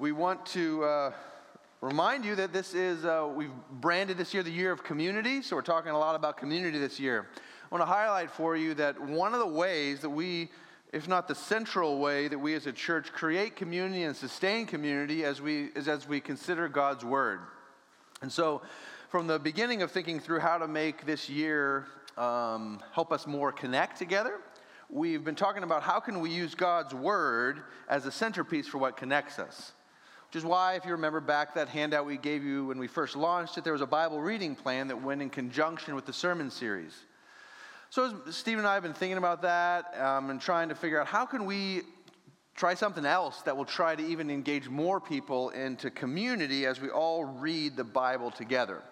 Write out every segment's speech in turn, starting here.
we want to uh, remind you that this is, uh, we've branded this year the year of community, so we're talking a lot about community this year. I want to highlight for you that one of the ways that we, if not the central way that we as a church create community and sustain community as we, is as we consider God's Word. And so, from the beginning of thinking through how to make this year um, help us more connect together, we've been talking about how can we use God's Word as a centerpiece for what connects us. Which is why, if you remember back that handout we gave you when we first launched it, there was a Bible reading plan that went in conjunction with the sermon series. So Steve and I have been thinking about that um, and trying to figure out how can we try something else that will try to even engage more people into community as we all read the Bible together.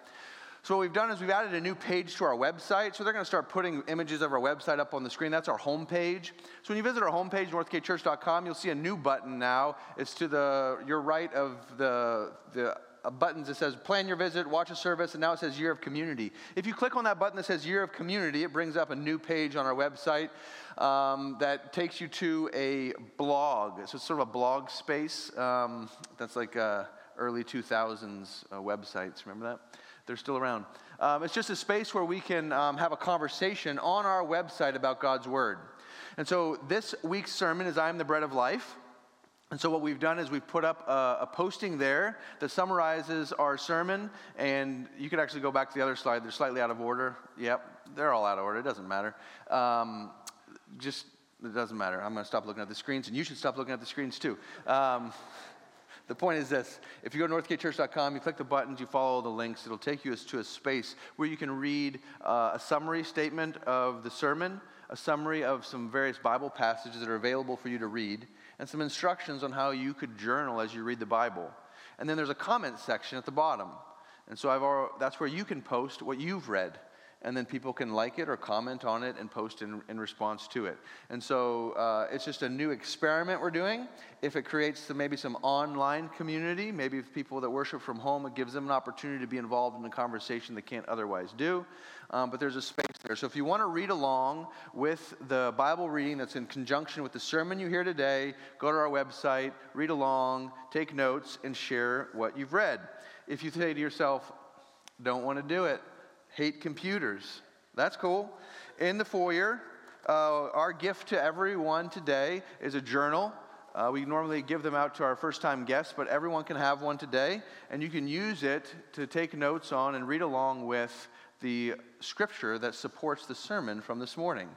So what we've done is we've added a new page to our website. So they're going to start putting images of our website up on the screen. That's our homepage. So when you visit our homepage, northgatechurch.com, you'll see a new button now. It's to the your right of the the buttons that says plan your visit, watch a service, and now it says year of community. If you click on that button that says year of community, it brings up a new page on our website um, that takes you to a blog. So it's sort of a blog space. Um, that's like uh, early 2000s uh, websites. Remember that? They're still around. Um, it's just a space where we can um, have a conversation on our website about God's Word. And so this week's sermon is I am the bread of life. And so, what we've done is we've put up a, a, posting there that summarizes our sermon. And you could actually go back to the other slide. They're slightly out of order. Yep, they're all out of order. It doesn't matter. Um, just, it doesn't matter. I'm going to stop looking at the screens, and you should stop looking at the screens too. Um, the point is this if you go to northgatechurch.com, you click the buttons, you follow the links, it'll take you to a space where you can read uh, a summary statement of the sermon, a summary of some various Bible passages that are available for you to read, and some instructions on how you could journal as you read the Bible. And then there's a comment section at the bottom. And so I've already, that's where you can post what you've read and then people can like it or comment on it and post in, in response to it. And so uh, it's just a new experiment we're doing. If it creates maybe some online community, maybe people that worship from home, it gives them an opportunity to be involved in a conversation they can't otherwise do. Um, but there's a space there. So if you want to read along with the Bible reading that's in conjunction with the sermon you hear today, go to our website, read along, take notes, and share what you've read. If you say to yourself, don't want to do it, hate computers. That's cool. In the foyer, uh, our gift to everyone today is a journal. Uh, we normally give them out to our first time guests, but everyone can have one today, and you can use it to take notes on and read along with the scripture that supports the sermon from this morning.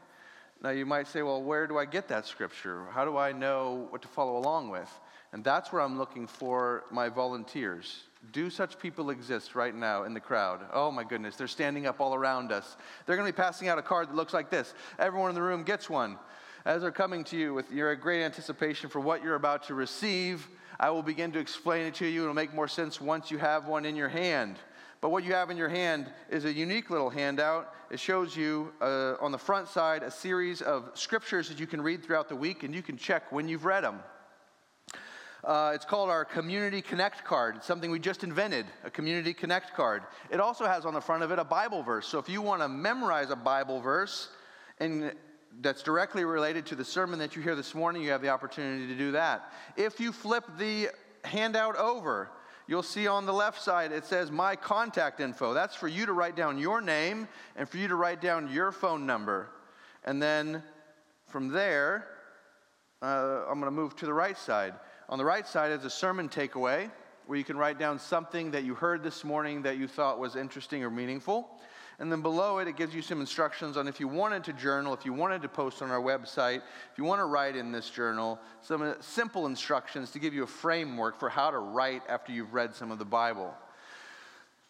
Now, you might say, well, where do I get that scripture? How do I know what to follow along with? And that's where I'm looking for my volunteers. Do such people exist right now in the crowd? Oh my goodness, they're standing up all around us. They're going to be passing out a card that looks like this. Everyone in the room gets one. As they're coming to you with your great anticipation for what you're about to receive, I will begin to explain it to you. It'll make more sense once you have one in your hand. But what you have in your hand is a unique little handout. It shows you uh, on the front side a series of scriptures that you can read throughout the week, and you can check when you've read them. Uh, it's called our Community Connect card. It's something we just invented, a Community Connect card. It also has on the front of it a Bible verse. So if you want to memorize a Bible verse and that's directly related to the sermon that you hear this morning, you have the opportunity to do that. If you flip the handout over, you'll see on the left side it says my contact info. That's for you to write down your name and for you to write down your phone number. And then from there, uh, I'm going to move to the right side. On the right side is a sermon takeaway where you can write down something that you heard this morning that you thought was interesting or meaningful. And then below it, it gives you some instructions on if you wanted to journal, if you wanted to post on our website, if you want to write in this journal, some uh, simple instructions to give you a framework for how to write after you've read some of the Bible.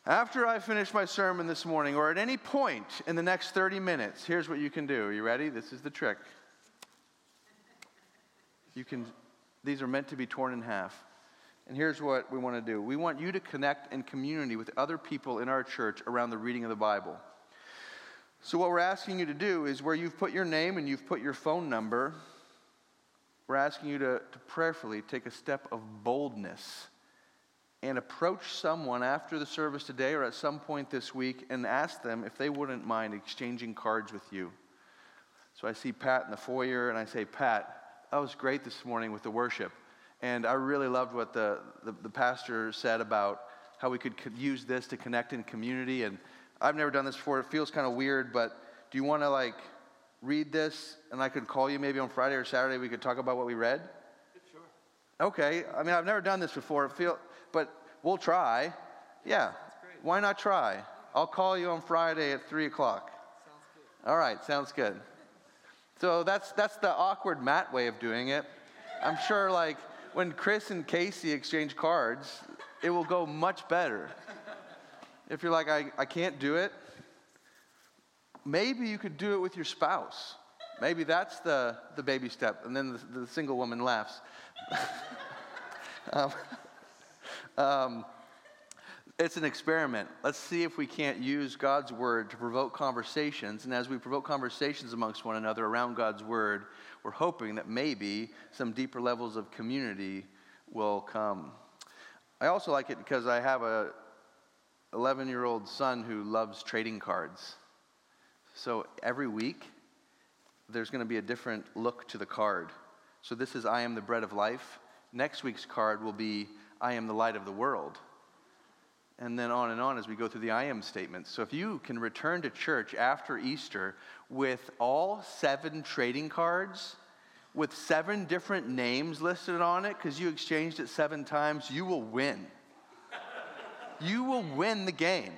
After I finish my sermon this morning, or at any point in the next 30 minutes, here's what you can do. Are you ready? This is the trick. You can these are meant to be torn in half. And here's what we want to do we want you to connect in community with other people in our church around the reading of the Bible. So, what we're asking you to do is where you've put your name and you've put your phone number, we're asking you to, to prayerfully take a step of boldness and approach someone after the service today or at some point this week and ask them if they wouldn't mind exchanging cards with you. So I see Pat in the foyer and I say, Pat, that was great this morning with the worship. And I really loved what the, the, the pastor said about how we could use this to connect in community. And I've never done this before. It feels kind of weird, but do you want to like read this and I could call you maybe on Friday or Saturday? We could talk about what we read? Sure. Okay. I mean, I've never done this before. It feel, but we'll try. Yeah. Why not try? I'll call you on Friday at 3 o'clock. Sounds good. All right. Sounds good. So that's, that's the awkward Matt way of doing it. I'm sure, like, when Chris and Casey exchange cards, it will go much better. If you're like, I, I can't do it, maybe you could do it with your spouse. Maybe that's the, the baby step. And then the, the single woman laughs. um, um, it's an experiment. Let's see if we can't use God's word to provoke conversations. And as we provoke conversations amongst one another around God's word, we're hoping that maybe some deeper levels of community will come. I also like it because I have a 11 year old son who loves trading cards. So every week, there's going to be a different look to the card. So this is I am the bread of life. Next week's card will be I am the light of the world. And then on and on as we go through the I am statements. So if you can return to church after Easter with all seven trading cards, with seven different names listed on it, because you exchanged it seven times, you will win. you will win the game.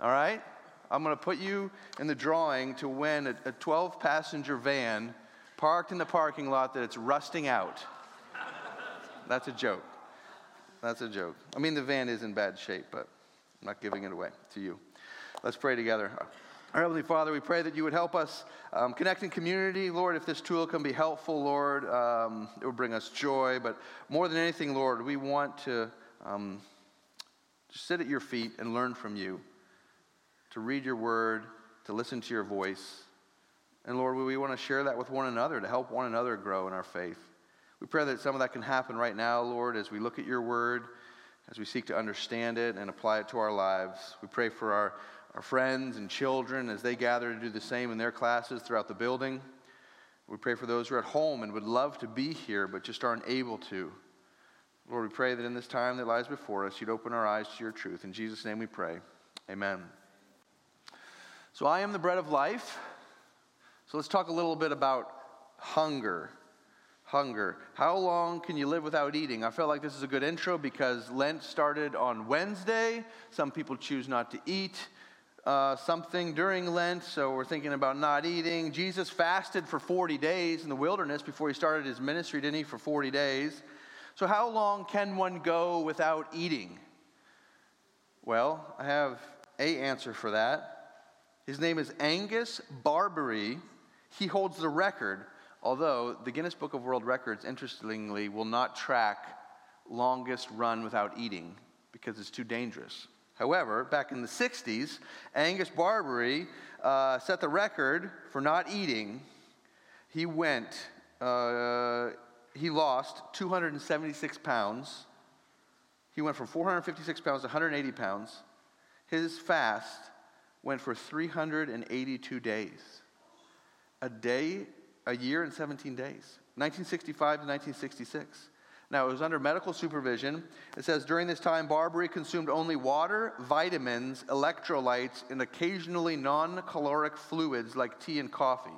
All right? I'm going to put you in the drawing to win a, a 12 passenger van parked in the parking lot that it's rusting out. That's a joke. That's a joke. I mean, the van is in bad shape, but I'm not giving it away to you. Let's pray together. Our Heavenly Father, we pray that you would help us um, connect in community. Lord, if this tool can be helpful, Lord, um, it will bring us joy. But more than anything, Lord, we want to um, sit at your feet and learn from you to read your word, to listen to your voice. And Lord, we want to share that with one another to help one another grow in our faith. We pray that some of that can happen right now, Lord, as we look at your word, as we seek to understand it and apply it to our lives. We pray for our, our friends and children as they gather to do the same in their classes throughout the building. We pray for those who are at home and would love to be here but just aren't able to. Lord, we pray that in this time that lies before us, you'd open our eyes to your truth. In Jesus' name we pray. Amen. So, I am the bread of life. So, let's talk a little bit about hunger. Hunger. How long can you live without eating? I felt like this is a good intro because Lent started on Wednesday. Some people choose not to eat. Uh, something during Lent, so we're thinking about not eating. Jesus fasted for 40 days in the wilderness before he started his ministry, didn't he? For 40 days. So, how long can one go without eating? Well, I have a answer for that. His name is Angus Barbieri. He holds the record, although the Guinness Book of World Records, interestingly, will not track longest run without eating because it's too dangerous. However, back in the 60s, Angus Barbieri uh, set the record for not eating. He went, uh, he lost 276 pounds. He went from 456 pounds to 180 pounds. His fast went for 382 days. A day, a year, and 17 days. 1965 to 1966. Now, it was under medical supervision. It says during this time, Barbieri consumed only water, vitamins, electrolytes, and occasionally non caloric fluids like tea and coffee.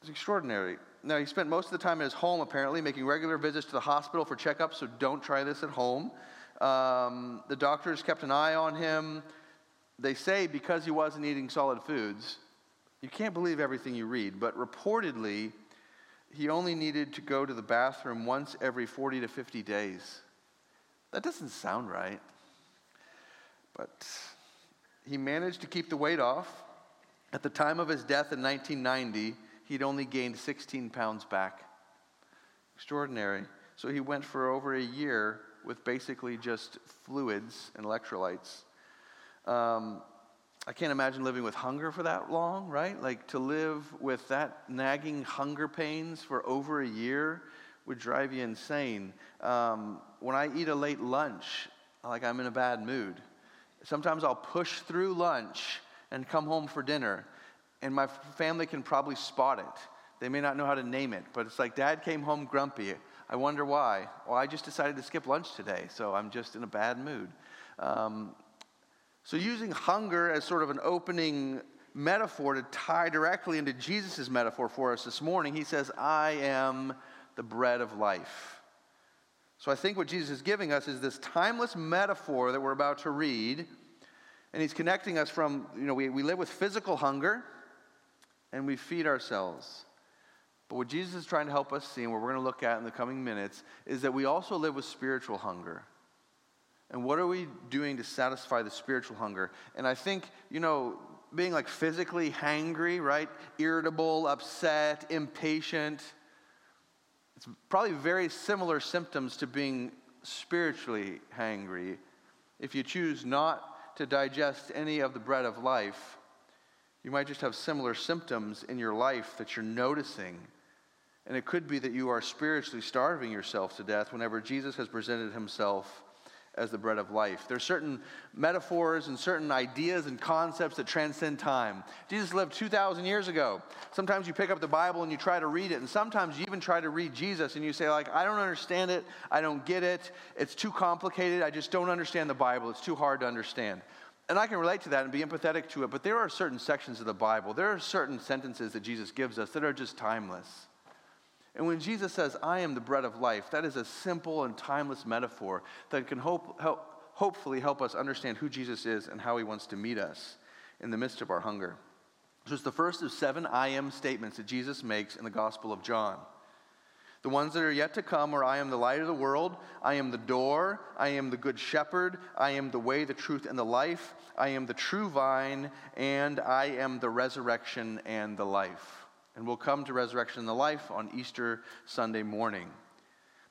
It's extraordinary. Now, he spent most of the time at his home, apparently, making regular visits to the hospital for checkups, so don't try this at home. Um, the doctors kept an eye on him they say because he wasn't eating solid foods, you can't believe everything you read, but reportedly, he only needed to go to the bathroom once every 40 to 50 days. That doesn't sound right. But he managed to keep the weight off. At the time of his death in 1990, he'd only gained 16 pounds back. Extraordinary. So he went for over a year with basically just fluids and electrolytes. Um, I can't imagine living with hunger for that long, right? Like to live with that nagging hunger pains for over a year would drive you insane. Um, when I eat a late lunch, like I'm in a bad mood. Sometimes I'll push through lunch and come home for dinner, and my family can probably spot it They may not know how to name it, but it's like dad came home grumpy. I wonder why. Well, I just decided to skip lunch today, so I'm just in a bad mood. Um, so, using hunger as sort of an opening metaphor to tie directly into Jesus' metaphor for us this morning, he says, I am the bread of life. So, I think what Jesus is giving us is this timeless metaphor that we're about to read. And he's connecting us from, you know, we, we live with physical hunger and we feed ourselves. But what Jesus is trying to help us see, and what we're going to look at in the coming minutes, is that we also live with spiritual hunger. And what are we doing to satisfy the spiritual hunger? And I think, you know, being like physically hangry, right? Irritable, upset, impatient. It's probably very similar symptoms to being spiritually hangry. If you choose not to digest any of the bread of life, you might just have similar symptoms in your life that you're noticing and it could be that you are spiritually starving yourself to death whenever Jesus has presented himself as the bread of life. There's certain metaphors and certain ideas and concepts that transcend time. Jesus lived 2,000 years ago. Sometimes you pick up the Bible and you try to read it, and sometimes you even try to read Jesus and you say, like, I don't understand it, I don't get it, it's too complicated, I just don't understand the Bible, it's too hard to understand. And I can relate to that and be empathetic to it, but there are certain sections of the Bible, there are certain sentences that Jesus gives us that are just timeless. And when Jesus says, I am the bread of life, that is a simple and timeless metaphor that can hope, help, hopefully help us understand who Jesus is and how he wants to meet us in the midst of our hunger. So it's the first of seven I am statements that Jesus makes in the Gospel of John. The ones that are yet to come are I am the light of the world, I am the door, I am the good shepherd, I am the way, the truth, and the life, I am the true vine, and I am the resurrection and the life and we'll come to resurrection and the life on Easter Sunday morning.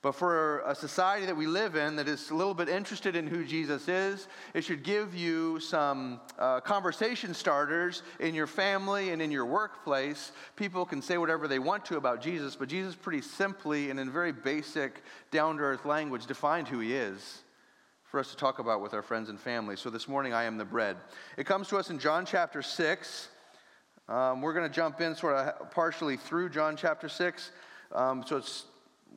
But for a society that we live in that is a little bit interested in who Jesus is, it should give you some uh, conversation starters in your family and in your workplace. People can say whatever they want to about Jesus, but Jesus pretty simply and in very basic, down to earth language defined who he is for us to talk about with our friends and family. So this morning, I am the bread. It comes to us in John chapter 6. Um, we're going to jump in sort of partially through John chapter 6. Um, so it's,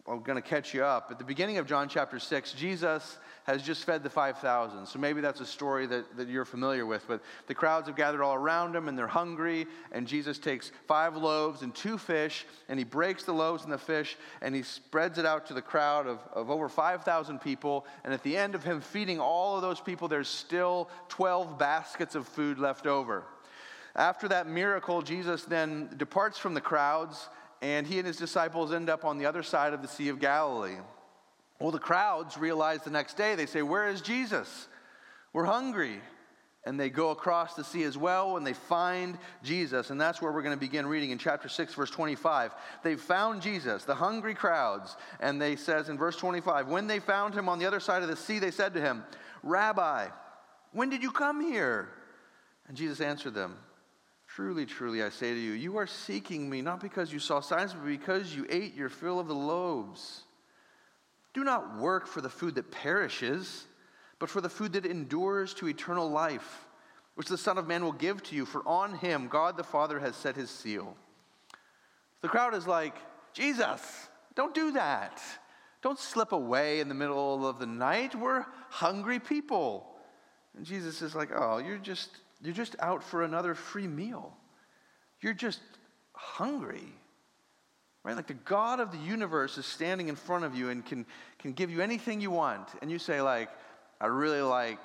I'm going to catch you up. At the beginning of John chapter 6, Jesus has just fed the 5,000. So maybe that's a story that, that you're familiar with. But the crowds have gathered all around him and they're hungry. And Jesus takes five loaves and two fish and he breaks the loaves and the fish and he spreads it out to the crowd of, of over 5,000 people. And at the end of him feeding all of those people, there's still 12 baskets of food left over. After that miracle, Jesus then departs from the crowds, and he and his disciples end up on the other side of the Sea of Galilee. Well, the crowds realize the next day, they say, Where is Jesus? We're hungry. And they go across the sea as well and they find Jesus. And that's where we're going to begin reading in chapter 6, verse 25. They found Jesus, the hungry crowds. And they says in verse 25, When they found him on the other side of the sea, they said to him, Rabbi, when did you come here? And Jesus answered them, Truly, truly, I say to you, you are seeking me not because you saw signs, but because you ate your fill of the loaves. Do not work for the food that perishes, but for the food that endures to eternal life, which the Son of Man will give to you, for on him God the Father has set his seal. The crowd is like, Jesus, don't do that. Don't slip away in the middle of the night. We're hungry people. And Jesus is like, oh, you're just you're just out for another free meal. You're just hungry. Right? Like the God of the universe is standing in front of you and can, can give you anything you want. And you say, like, I really like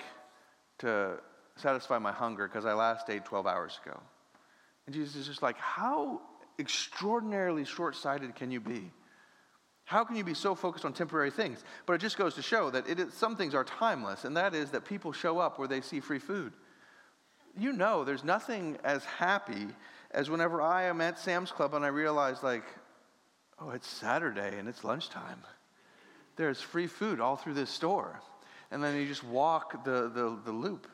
to satisfy my hunger because I last ate 12 hours ago. And Jesus is just like, how extraordinarily short sighted can you be? How can you be so focused on temporary things? But it just goes to show that it is, some things are timeless, and that is that people show up where they see free food you know there's nothing as happy as whenever I am at Sam's Club and I realize, like, oh, it's Saturday and it's lunchtime. There's free food all through this store. And then you just walk the, the, the loop.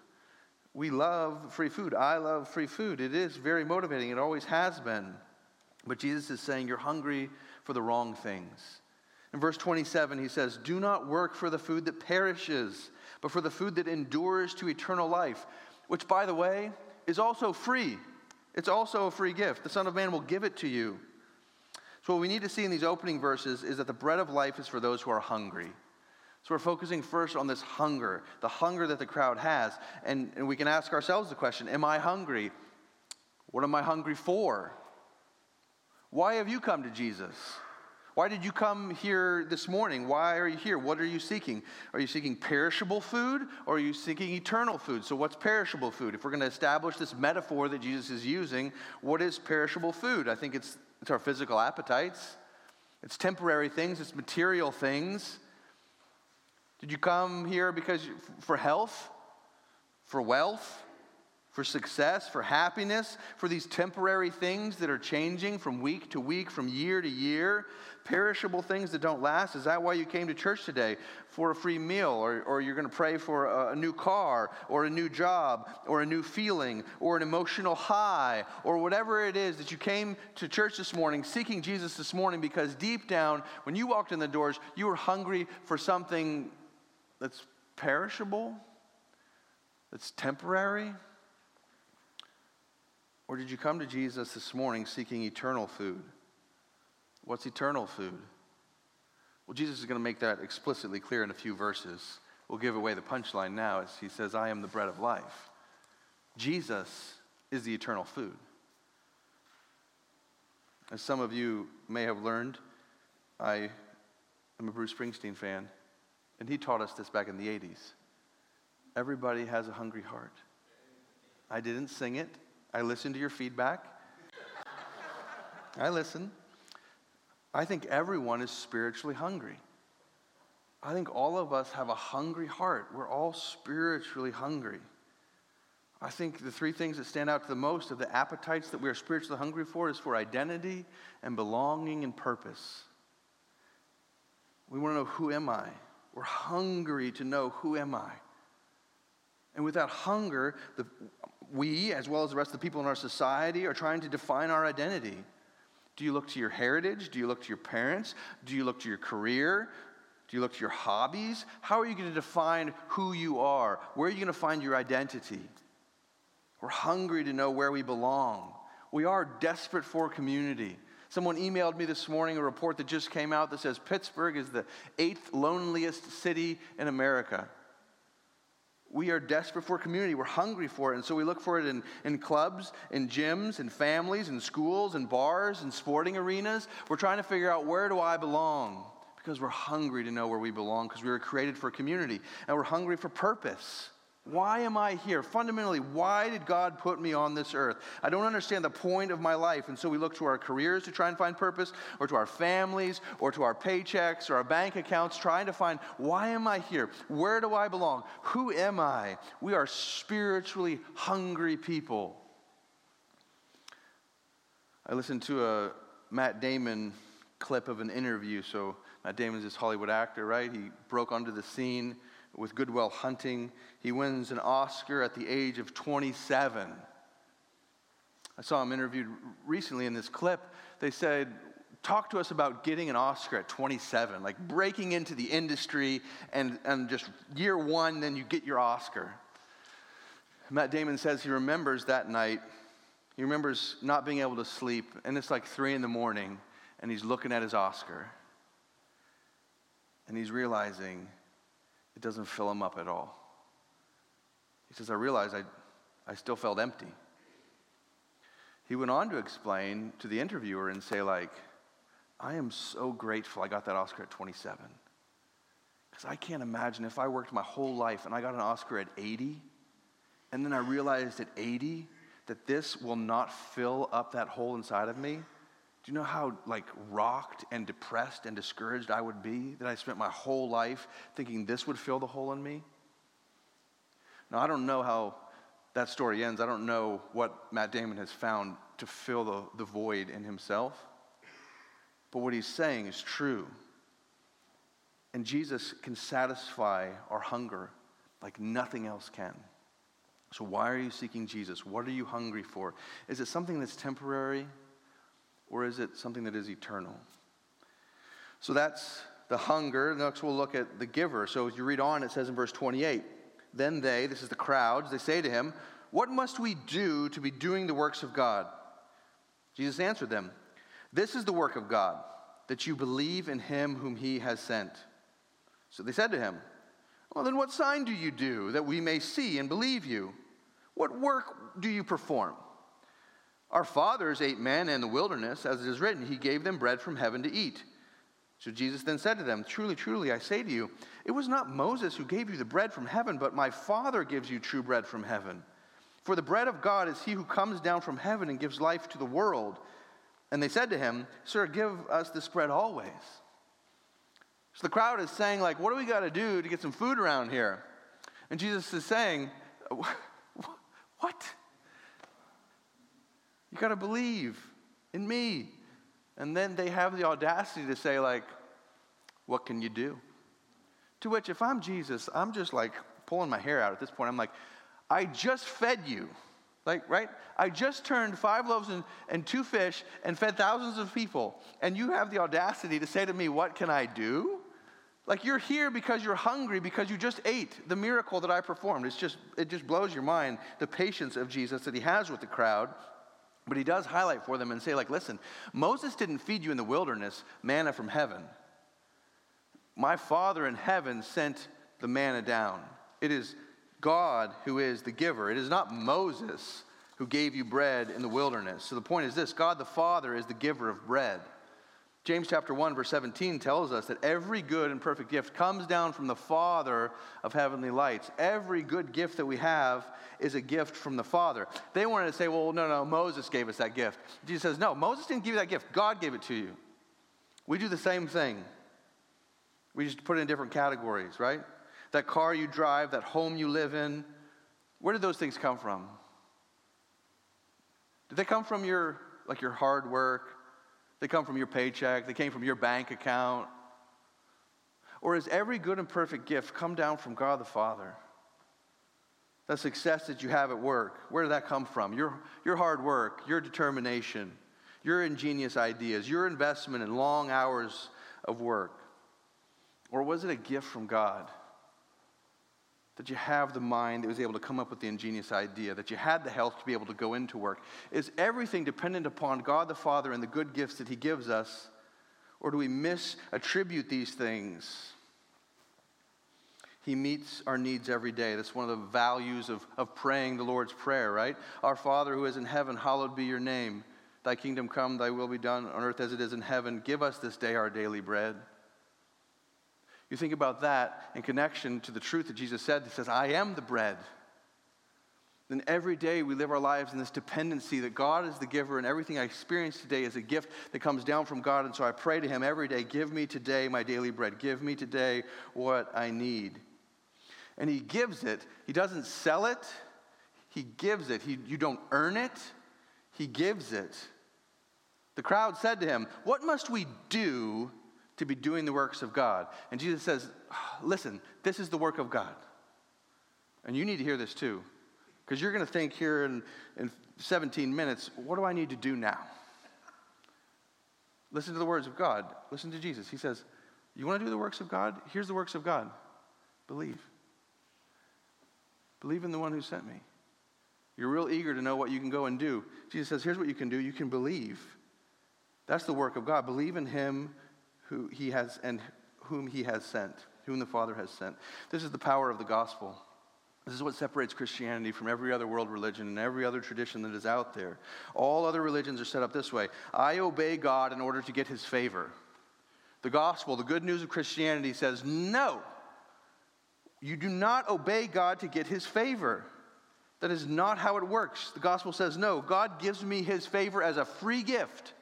We love free food. I love free food. It is very motivating, it always has been. But Jesus is saying, You're hungry for the wrong things. In verse 27, he says, Do not work for the food that perishes, but for the food that endures to eternal life which, by the way, is also free. It's also a free gift. The Son of Man will give it to you. So, what we need to see in these opening verses is that the bread of life is for those who are hungry. So, we're focusing first on this hunger, the hunger that the crowd has. And, and we can ask ourselves the question Am I hungry? What am I hungry for? Why have you come to Jesus? Why did you come here this morning? Why are you here? What are you seeking? Are you seeking perishable food or are you seeking eternal food? So, what's perishable food? If we're going to establish this metaphor that Jesus is using, what is perishable food? I think it's, it's our physical appetites, it's temporary things, it's material things. Did you come here because for health, for wealth, for success, for happiness, for these temporary things that are changing from week to week, from year to year, perishable things that don't last? Is that why you came to church today? For a free meal, or, or you're going to pray for a, a new car, or a new job, or a new feeling, or an emotional high, or whatever it is that you came to church this morning seeking Jesus this morning because deep down, when you walked in the doors, you were hungry for something that's perishable, that's temporary? Or did you come to Jesus this morning seeking eternal food? What's eternal food? Well, Jesus is going to make that explicitly clear in a few verses. We'll give away the punchline now as he says, I am the bread of life. Jesus is the eternal food. As some of you may have learned, I am a Bruce Springsteen fan, and he taught us this back in the 80s. Everybody has a hungry heart. I didn't sing it, I listen to your feedback. I listen. I think everyone is spiritually hungry. I think all of us have a hungry heart. We're all spiritually hungry. I think the three things that stand out to the most of the appetites that we are spiritually hungry for is for identity and belonging and purpose. We want to know who am I? We're hungry to know who am I? And without hunger, the, we, as well as the rest of the people in our society, are trying to define our identity. Do you look to your heritage? Do you look to your parents? Do you look to your career? Do you look to your hobbies? How are you going to define who you are? Where are you going to find your identity? We're hungry to know where we belong. We are desperate for community. Someone emailed me this morning a report that just came out that says Pittsburgh is the eighth loneliest city in America. We are desperate for community. We're hungry for it. And so we look for it in, in clubs, in gyms, in families, in schools, in bars, in sporting arenas. We're trying to figure out where do I belong? Because we're hungry to know where we belong because we were created for community. And we're hungry for purpose. Why am I here? Fundamentally, why did God put me on this earth? I don't understand the point of my life. And so we look to our careers to try and find purpose, or to our families, or to our paychecks, or our bank accounts, trying to find why am I here? Where do I belong? Who am I? We are spiritually hungry people. I listened to a Matt Damon clip of an interview. So, Matt Damon's this Hollywood actor, right? He broke onto the scene with Good Will Hunting. He wins an Oscar at the age of 27. I saw him interviewed recently in this clip. They said, Talk to us about getting an Oscar at 27, like breaking into the industry and, and just year one, then you get your Oscar. Matt Damon says he remembers that night. He remembers not being able to sleep, and it's like three in the morning, and he's looking at his Oscar. And he's realizing it doesn't fill him up at all. He says, I realized I, I still felt empty. He went on to explain to the interviewer and say, like, I am so grateful I got that Oscar at 27. Because I can't imagine if I worked my whole life and I got an Oscar at 80, and then I realized at 80 that this will not fill up that hole inside of me do you know how like rocked and depressed and discouraged I would be that I spent my whole life thinking this would fill the hole in me? Now I don't know how that story ends. I don't know what Matt Damon has found to fill the, the void in himself. But what he's saying is true. And Jesus can satisfy our hunger like nothing else can. So, why are you seeking Jesus? What are you hungry for? Is it something that's temporary? Or is it something that is eternal? So that's the hunger. Next, we'll look at the giver. So as you read on, it says in verse 28 Then they, this is the crowds, they say to him, What must we do to be doing the works of God? Jesus answered them, This is the work of God, that you believe in him whom he has sent. So they said to him, Well, then what sign do you do that we may see and believe you? What work do you perform? Our fathers ate manna in the wilderness, as it is written, He gave them bread from heaven to eat. So Jesus then said to them, Truly, truly, I say to you, it was not Moses who gave you the bread from heaven, but my Father gives you true bread from heaven. For the bread of God is he who comes down from heaven and gives life to the world. And they said to him, Sir, give us this bread always. So the crowd is saying, like, what do we got to do to get some food around here? And Jesus is saying, what? You got to believe in me. And then they have the audacity to say, like, what can you do? To which, if I'm Jesus, I'm just like pulling my hair out at this point. I'm like, I just fed you. Like, right? I just turned five loaves and, and two fish and fed thousands of people. And you have the audacity to say to me, What can I do? Like you're here because you're hungry because you just ate the miracle that I performed. It's just it just blows your mind the patience of Jesus that he has with the crowd. But he does highlight for them and say like, "Listen, Moses didn't feed you in the wilderness manna from heaven. My Father in heaven sent the manna down. It is God who is the giver. It is not Moses who gave you bread in the wilderness. So the point is this God the Father is the giver of bread. James chapter 1 verse 17 tells us that every good and perfect gift comes down from the Father of heavenly lights. Every good gift that we have is a gift from the Father. They wanted to say, well, no, no, Moses gave us that gift. Jesus says, no, Moses didn't give you that gift. God gave it to you. We do the same thing. We just put it in different categories, right? that car you drive, that home you live in, where did those things come from? Did they come from your like your hard work? They come from your paycheck, they came from your bank account. Or has every good and perfect gift come down from God the Father? That success that you have at work, where did that come from? Your, your hard work, your determination, your ingenious ideas, your investment in long hours of work? Or was it a gift from God? That you have the mind that was able to come up with the ingenious idea, that you had the health to be able to go into work? Is everything dependent upon God the Father and the good gifts that He gives us? Or do we misattribute these things? He meets our needs every day. That's one of the values of, of praying the Lord's Prayer, right? Our Father who is in heaven, hallowed be your name. Thy kingdom come, thy will be done on earth as it is in heaven. Give us this day our daily bread. You think about that in connection to the truth that Jesus said. He says, I am the bread. Then every day we live our lives in this dependency that God is the giver, and everything I experience today is a gift that comes down from God. And so I pray to Him every day, Give me today my daily bread. Give me today what I need. And He gives it. He doesn't sell it, He gives it. He, you don't earn it, He gives it. The crowd said to Him, What must we do to be doing the works of God. And Jesus says, Listen, this is the work of God. And you need to hear this too, because you're going to think here in, in 17 minutes, what do I need to do now? Listen to the words of God. Listen to Jesus. He says, You want to do the works of God? Here's the works of God believe. Believe in the one who sent me. You're real eager to know what you can go and do. Jesus says, Here's what you can do you can believe. That's the work of God. Believe in him who he has and whom he has sent, whom the Father has sent. This is the power of the gospel. This is what separates Christianity from every other world religion and every other tradition that is out there. All other religions are set up this way I obey God in order to get his favor. The gospel, the good news of Christianity says, no, you do not obey God to get his favor. That is not how it works. The gospel says, no, God gives me his favor as a free gift.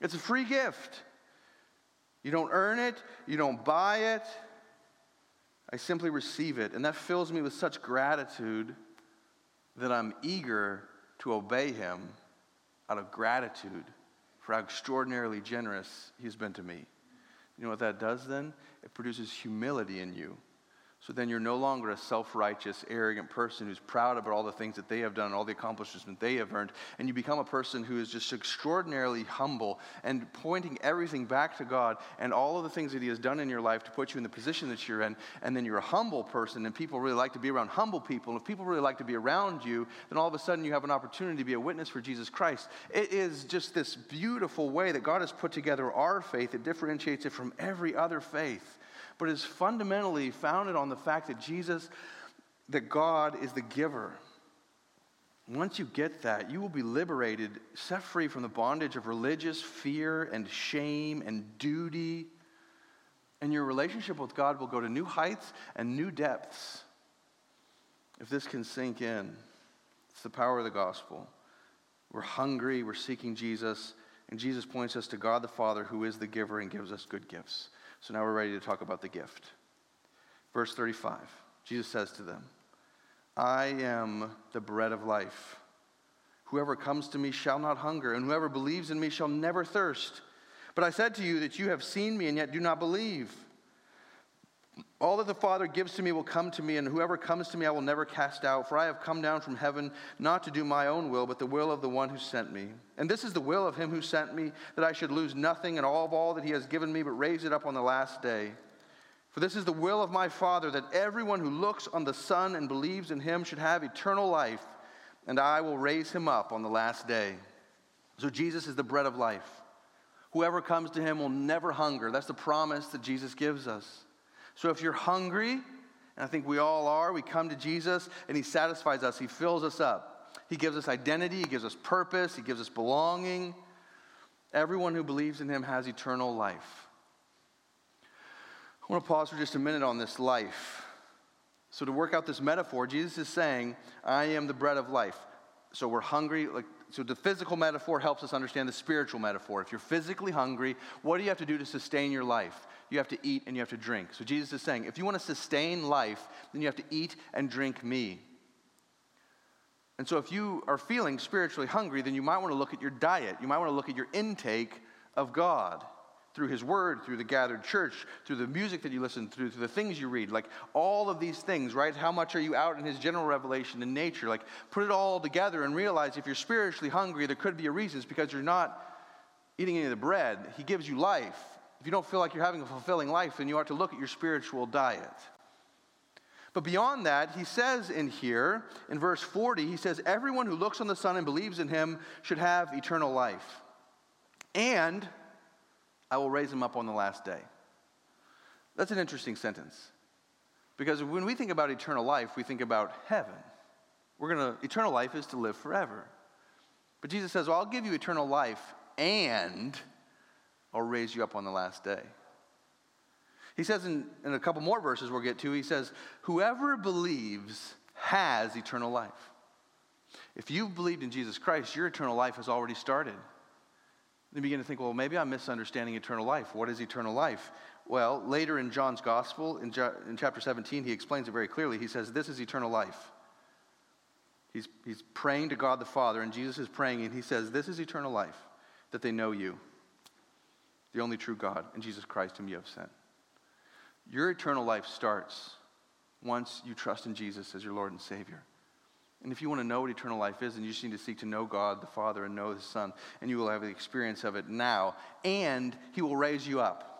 It's a free gift. You don't earn it, you don't buy it. I simply receive it. And that fills me with such gratitude that I'm eager to obey him out of gratitude for how extraordinarily generous he's been to me. You know what that does then? It produces humility in you. So then you're no longer a self righteous, arrogant person who's proud about all the things that they have done, all the accomplishments they have earned. And you become a person who is just extraordinarily humble and pointing everything back to God and all of the things that He has done in your life to put you in the position that you're in. And then you're a humble person, and people really like to be around humble people. And if people really like to be around you, then all of a sudden you have an opportunity to be a witness for Jesus Christ. It is just this beautiful way that God has put together our faith that differentiates it from every other faith but is fundamentally founded on the fact that Jesus, that God is the giver. Once you get that, you will be liberated, set free from the bondage of religious fear and shame and duty. And your relationship with God will go to new heights and new depths. If this can sink in, it's the power of the gospel. We're hungry, we're seeking Jesus, and Jesus points us to God the Father, who is the giver and gives us good gifts. So now we're ready to talk about the gift. Verse 35 Jesus says to them, I am the bread of life. Whoever comes to me shall not hunger, and whoever believes in me shall never thirst. But I said to you that you have seen me and yet do not believe. All that the Father gives to me will come to me, and whoever comes to me I will never cast out. For I have come down from heaven not to do my own will, but the will of the one who sent me. And this is the will of him who sent me, that I should lose nothing and all of all that he has given me, but raise it up on the last day. For this is the will of my Father, that everyone who looks on the Son and believes in him should have eternal life, and I will raise him up on the last day. So Jesus is the bread of life. Whoever comes to him will never hunger. That's the promise that Jesus gives us. So if you're hungry, and I think we all are, we come to Jesus and He satisfies us, He fills us up. He gives us identity, He gives us purpose, He gives us belonging. Everyone who believes in Him has eternal life. I want to pause for just a minute on this life. So, to work out this metaphor, Jesus is saying, I am the bread of life. So, we're hungry. Like, so, the physical metaphor helps us understand the spiritual metaphor. If you're physically hungry, what do you have to do to sustain your life? you have to eat and you have to drink. So Jesus is saying, if you want to sustain life, then you have to eat and drink me. And so if you are feeling spiritually hungry, then you might want to look at your diet. You might want to look at your intake of God through His Word, through the gathered church, through the music that you listen to, through the things you read. Like all of these things, right? How much are you out in His general revelation in nature? Like put it all together and realize if you're spiritually hungry, there could be a reason. It's because you're not eating any of the bread. He gives you life. If you don't feel like you're having a fulfilling life, then you ought to look at your spiritual diet. But beyond that, he says in here, in verse 40, he says, Everyone who looks on the Son and believes in him should have eternal life. And I will raise him up on the last day. That's an interesting sentence. Because when we think about eternal life, we think about heaven. We're going to, eternal life is to live forever. But Jesus says, Well, I'll give you eternal life and I'll raise you up on the last day. He says in, in a couple more verses we'll get to, he says, Whoever believes has eternal life. If you've believed in Jesus Christ, your eternal life has already started. Then begin to think, well, maybe I'm misunderstanding eternal life. What is eternal life? Well, later in John's gospel, in, in chapter 17, he explains it very clearly. He says, This is eternal life. He's, he's praying to God the Father, and Jesus is praying, and he says, This is eternal life, that they know you the only true God, and Jesus Christ, whom you have sent. Your eternal life starts once you trust in Jesus as your Lord and Savior. And if you want to know what eternal life is, then you just need to seek to know God the Father and know His Son, and you will have the experience of it now, and He will raise you up.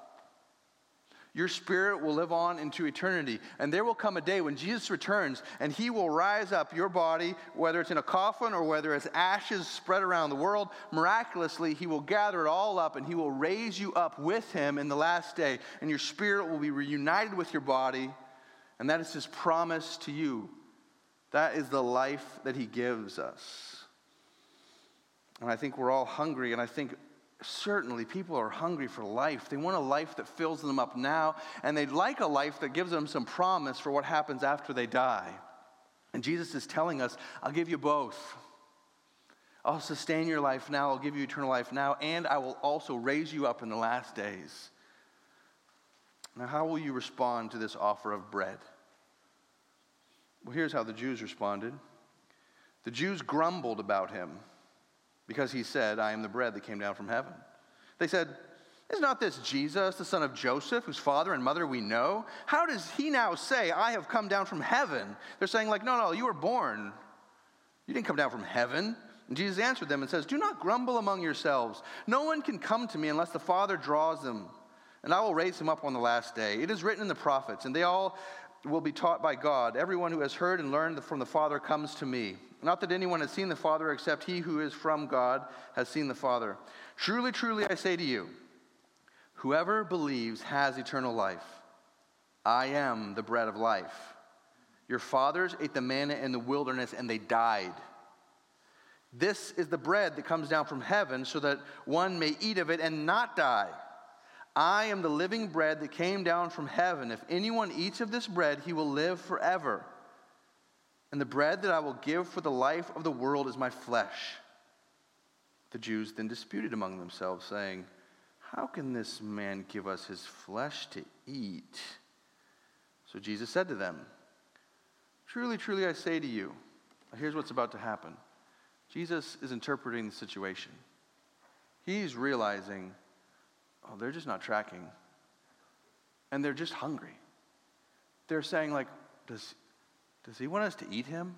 Your spirit will live on into eternity. And there will come a day when Jesus returns and he will rise up your body, whether it's in a coffin or whether it's ashes spread around the world. Miraculously, he will gather it all up and he will raise you up with him in the last day. And your spirit will be reunited with your body. And that is his promise to you. That is the life that he gives us. And I think we're all hungry, and I think certainly people are hungry for life. They want a life that fills them up now, and they'd like a life that gives them some promise for what happens after they die. And Jesus is telling us, I'll give you both. I'll sustain your life now, I'll give you eternal life now, and I will also raise you up in the last days. Now, how will you respond to this offer of bread? Well, here's how the Jews responded the Jews grumbled about him because he said, I am the bread that came down from heaven. They said, Is not this Jesus, the son of Joseph, whose father and mother we know? How does he now say, I have come down from heaven? They're saying, like, no, no, you were born. You didn't come down from heaven. And Jesus answered them and says, Do not grumble among yourselves. No one can come to me unless the Father draws them, and I will raise him up on the last day. It is written in the prophets, and they all will be taught by God. Everyone who has heard and learned from the Father comes to me. Not that anyone has seen the Father except he who is from God has seen the Father. Truly, truly, I say to you, Whoever believes has eternal life. I am the bread of life. Your fathers ate the manna in the wilderness and they died. This is the bread that comes down from heaven so that one may eat of it and not die. I am the living bread that came down from heaven. If anyone eats of this bread, he will live forever. And the bread that I will give for the life of the world is my flesh. The Jews then disputed among themselves, saying, how can this man give us his flesh to eat? So Jesus said to them, Truly, truly, I say to you, here's what's about to happen. Jesus is interpreting the situation. He's realizing, oh, they're just not tracking. And they're just hungry. They're saying, like, does, does he want us to eat him?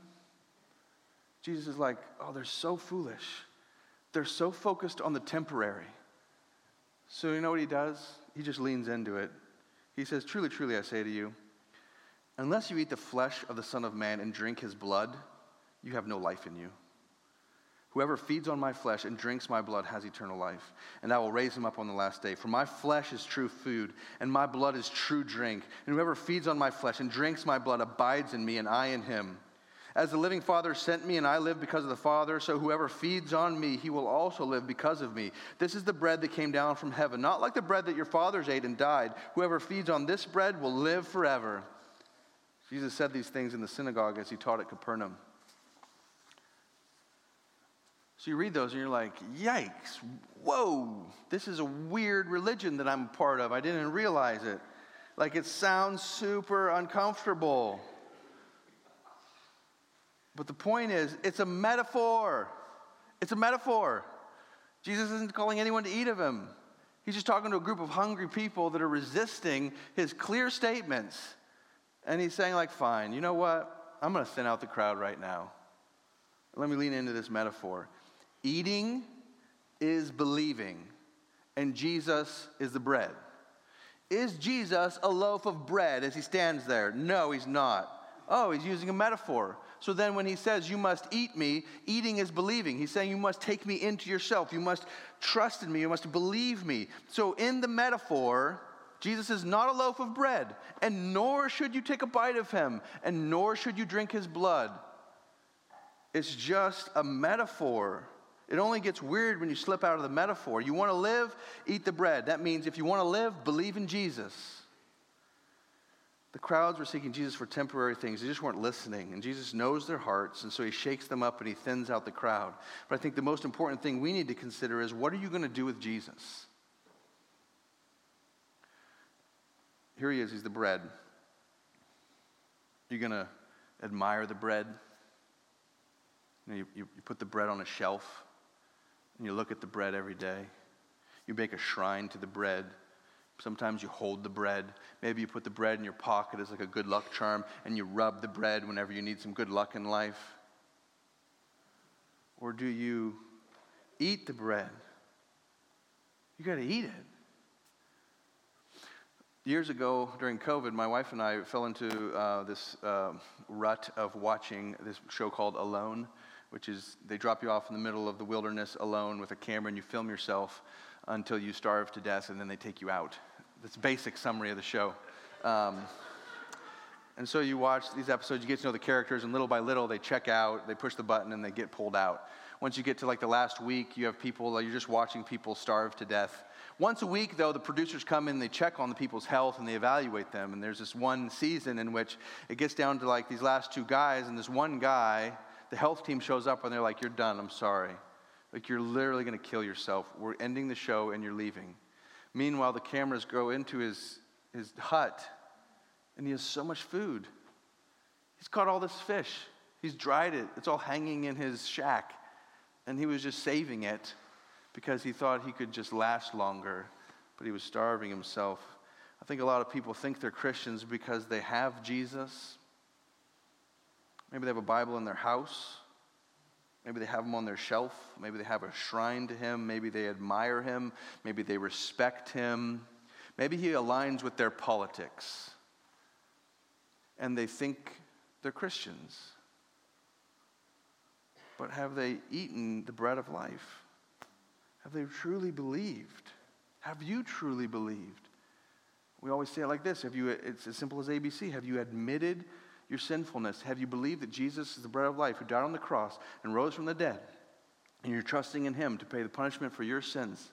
Jesus is like, oh, they're so foolish. They're so focused on the temporary. So, you know what he does? He just leans into it. He says, Truly, truly, I say to you, unless you eat the flesh of the Son of Man and drink his blood, you have no life in you. Whoever feeds on my flesh and drinks my blood has eternal life, and I will raise him up on the last day. For my flesh is true food, and my blood is true drink. And whoever feeds on my flesh and drinks my blood abides in me, and I in him. As the living Father sent me, and I live because of the Father, so whoever feeds on me, he will also live because of me. This is the bread that came down from heaven, not like the bread that your fathers ate and died. Whoever feeds on this bread will live forever. Jesus said these things in the synagogue as he taught at Capernaum. So you read those and you're like, yikes, whoa, this is a weird religion that I'm a part of. I didn't realize it. Like it sounds super uncomfortable. But the point is, it's a metaphor. It's a metaphor. Jesus isn't calling anyone to eat of him. He's just talking to a group of hungry people that are resisting his clear statements. And he's saying, like, fine, you know what? I'm going to thin out the crowd right now. Let me lean into this metaphor. Eating is believing, and Jesus is the bread. Is Jesus a loaf of bread as he stands there? No, he's not. Oh, he's using a metaphor. So then, when he says, You must eat me, eating is believing. He's saying, You must take me into yourself. You must trust in me. You must believe me. So, in the metaphor, Jesus is not a loaf of bread, and nor should you take a bite of him, and nor should you drink his blood. It's just a metaphor. It only gets weird when you slip out of the metaphor. You want to live, eat the bread. That means if you want to live, believe in Jesus. The crowds were seeking Jesus for temporary things. They just weren't listening. And Jesus knows their hearts, and so he shakes them up and he thins out the crowd. But I think the most important thing we need to consider is what are you going to do with Jesus? Here he is, he's the bread. You're going to admire the bread. You, know, you, you, put the bread on a shelf, and you look at the bread every day. You make a shrine to the bread. Sometimes you hold the bread. Maybe you put the bread in your pocket as like a good luck charm and you rub the bread whenever you need some good luck in life. Or do you eat the bread? You got to eat it. Years ago during COVID, my wife and I fell into uh, this uh, rut of watching this show called Alone, which is they drop you off in the middle of the wilderness alone with a camera and you film yourself until you starve to death and then they take you out. That's basic summary of the show. Um, and so you watch these episodes, you get to know the characters, and little by little they check out, they push the button, and they get pulled out. Once you get to like the last week, you have people, you're just watching people starve to death. Once a week, though, the producers come in, they check on the people's health, and they evaluate them. And there's this one season in which it gets down to like these last two guys, and this one guy, the health team shows up, and they're like, You're done, I'm sorry. Like, you're literally going to kill yourself. We're ending the show, and you're leaving. Meanwhile, the cameras go into his, his hut, and he has so much food. He's caught all this fish, he's dried it, it's all hanging in his shack. And he was just saving it because he thought he could just last longer but he was starving himself. I think a lot of people think they're Christians because they have Jesus. Maybe they have a Bible in their house. Maybe they have him on their shelf. Maybe they have a shrine to him. Maybe they admire him. Maybe they respect him. Maybe he aligns with their politics. And they think they're Christians. But have they eaten the bread of life? Have they truly believed? Have you truly believed? We always say it like this Have you, it's as simple as ABC. Have you admitted your sinfulness? Have you believed that Jesus is the bread of life who died on the cross and rose from the dead? And you're trusting in him to pay the punishment for your sins.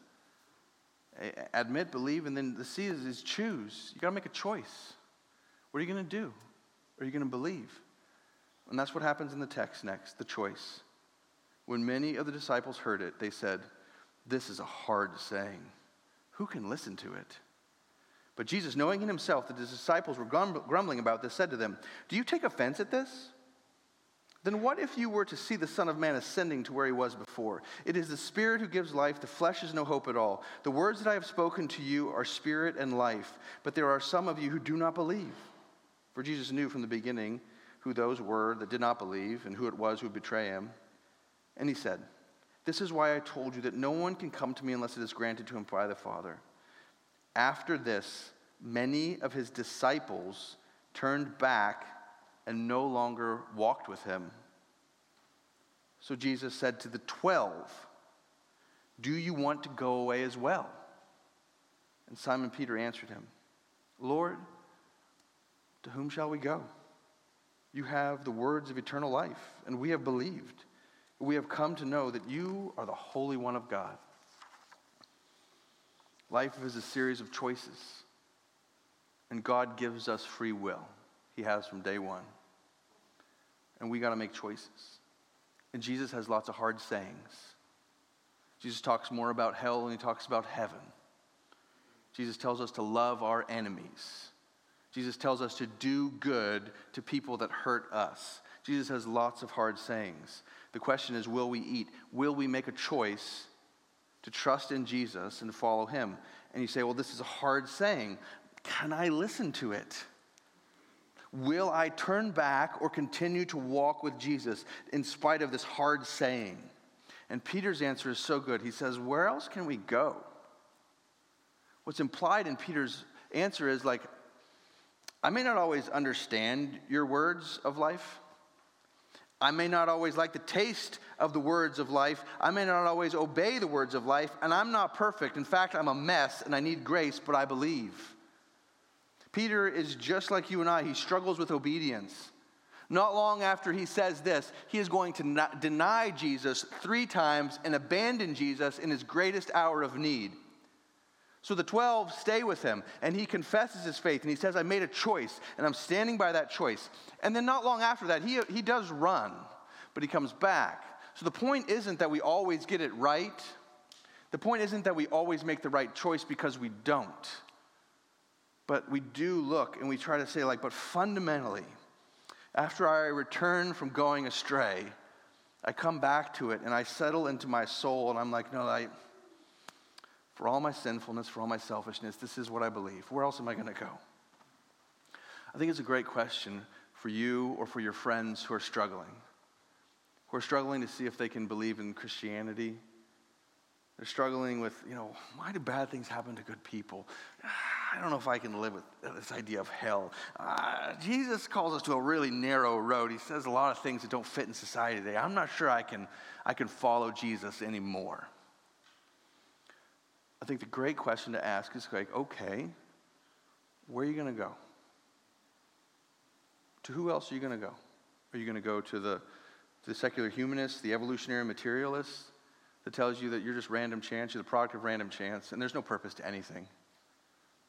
Admit, believe, and then the C is, is choose. You got to make a choice. What are you going to do? Are you going to believe? And that's what happens in the text next the choice. When many of the disciples heard it, they said, This is a hard saying. Who can listen to it? But Jesus, knowing in himself that his disciples were grumbling about this, said to them, Do you take offense at this? Then what if you were to see the Son of Man ascending to where he was before? It is the Spirit who gives life, the flesh is no hope at all. The words that I have spoken to you are spirit and life, but there are some of you who do not believe. For Jesus knew from the beginning who those were that did not believe and who it was who would betray him. And he said, This is why I told you that no one can come to me unless it is granted to him by the Father. After this, many of his disciples turned back and no longer walked with him. So Jesus said to the twelve, Do you want to go away as well? And Simon Peter answered him, Lord, to whom shall we go? You have the words of eternal life, and we have believed. We have come to know that you are the Holy One of God. Life is a series of choices, and God gives us free will. He has from day one. And we got to make choices. And Jesus has lots of hard sayings. Jesus talks more about hell than he talks about heaven. Jesus tells us to love our enemies. Jesus tells us to do good to people that hurt us. Jesus has lots of hard sayings. The question is will we eat? Will we make a choice to trust in Jesus and follow him. And you say, well, this is a hard saying. Can I listen to it? Will I turn back or continue to walk with Jesus in spite of this hard saying? And Peter's answer is so good. He says, Where else can we go? What's implied in Peter's answer is like, I may not always understand your words of life. I may not always like the taste of the words of life. I may not always obey the words of life, and I'm not perfect. In fact, I'm a mess and I need grace, but I believe. Peter is just like you and I, he struggles with obedience. Not long after he says this, he is going to deny Jesus three times and abandon Jesus in his greatest hour of need. So the 12 stay with him, and he confesses his faith, and he says, I made a choice, and I'm standing by that choice. And then, not long after that, he, he does run, but he comes back. So the point isn't that we always get it right. The point isn't that we always make the right choice because we don't. But we do look and we try to say, like, but fundamentally, after I return from going astray, I come back to it and I settle into my soul, and I'm like, no, I for all my sinfulness, for all my selfishness, this is what I believe. Where else am I going to go? I think it's a great question for you or for your friends who are struggling, who are struggling to see if they can believe in Christianity. They're struggling with, you know, why do bad things happen to good people? I don't know if I can live with this idea of hell. Uh, Jesus calls us to a really narrow road. He says a lot of things that don't fit in society today. I'm not sure I can, I can follow Jesus anymore. I think the great question to ask is like, okay, where are you going to go? To who else are you going to go? Are you going to go to the, the secular humanists, the evolutionary materialists, that tells you that you're just random chance, you're the product of random chance, and there's no purpose to anything?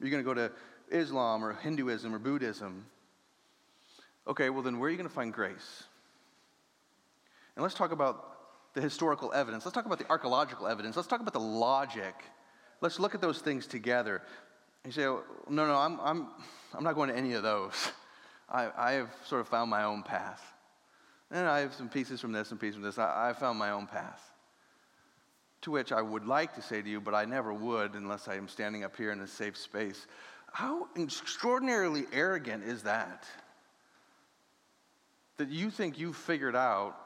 Are you going to go to Islam or Hinduism or Buddhism? Okay, well, then where are you going to find grace? And let's talk about the historical evidence. Let's talk about the archaeological evidence. Let's talk about the logic let's look at those things together. You say, no, no, I'm, I'm, I'm not going to any of those. I, I have sort of found my own path. And I have some pieces from this and pieces from this. I, I found my own path. To which I would like to say to you, but I never would unless I am standing up here in a safe space. How extraordinarily arrogant is that? That you think you've figured out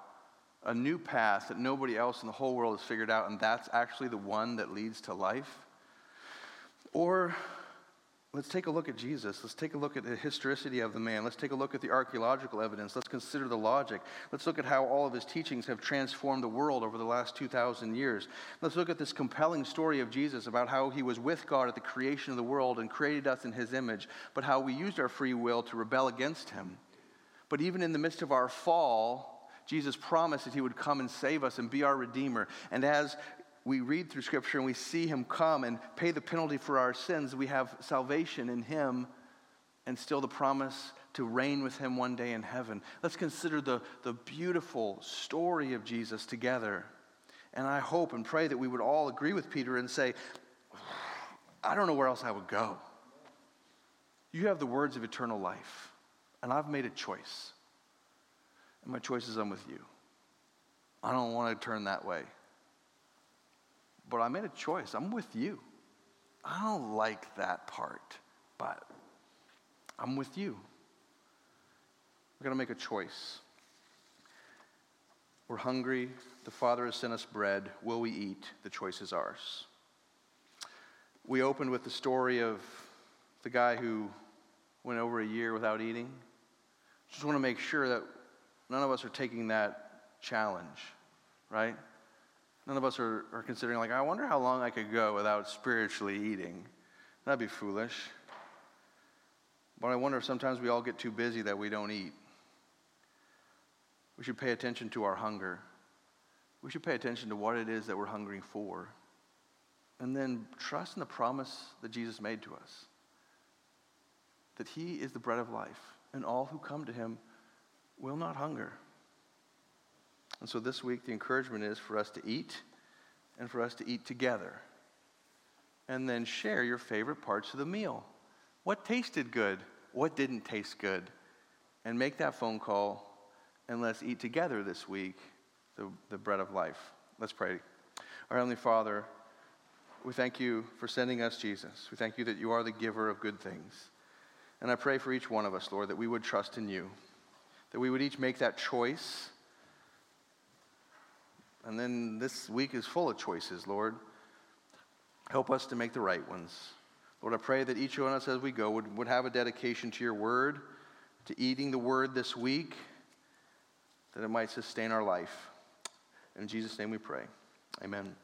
a new path that nobody else in the whole world has figured out, and that's actually the one that leads to life? Or let's take a look at Jesus. Let's take a look at the historicity of the man. Let's take a look at the archaeological evidence. Let's consider the logic. Let's look at how all of his teachings have transformed the world over the last 2,000 years. Let's look at this compelling story of Jesus about how he was with God at the creation of the world and created us in his image, but how we used our free will to rebel against him. But even in the midst of our fall, Jesus promised that he would come and save us and be our Redeemer. And as we read through Scripture and we see Him come and pay the penalty for our sins, we have salvation in Him and still the promise to reign with Him one day in heaven. Let's consider the, the beautiful story of Jesus together. And I hope and pray that we would all agree with Peter and say, I don't know where else I would go. You have the words of eternal life, and I've made a choice. And my choice is I'm with you. I don't want to turn that way. But I made a choice. I'm with you. I don't like that part, but I'm with you. We're going to make a choice. We're hungry. The Father has sent us bread. Will we eat? The choice is ours. We opened with the story of the guy who went over a year without eating. Just want to make sure that none of us are taking that challenge, right? None of us are, are considering, like, I wonder how long I could go without spiritually eating. That'd be foolish. But I wonder if sometimes we all get too busy that we don't eat. We should pay attention to our hunger. We should pay attention to what it is that we're hungering for. And then trust in the promise that Jesus made to us that He is the bread of life, and all who come to Him will not hunger. And so this week, the encouragement is for us to eat and for us to eat together. And then share your favorite parts of the meal. What tasted good? What didn't taste good? And make that phone call and let's eat together this week the, the bread of life. Let's pray. Our Heavenly Father, we thank you for sending us Jesus. We thank you that you are the giver of good things. And I pray for each one of us, Lord, that we would trust in you, that we would each make that choice and then this week is full of choices, Lord. Help us to make the right ones. Lord, I pray that each one of us as we go would, would have a dedication to your word, to eating the word this week, that it might sustain our life. In Jesus' name we pray. Amen.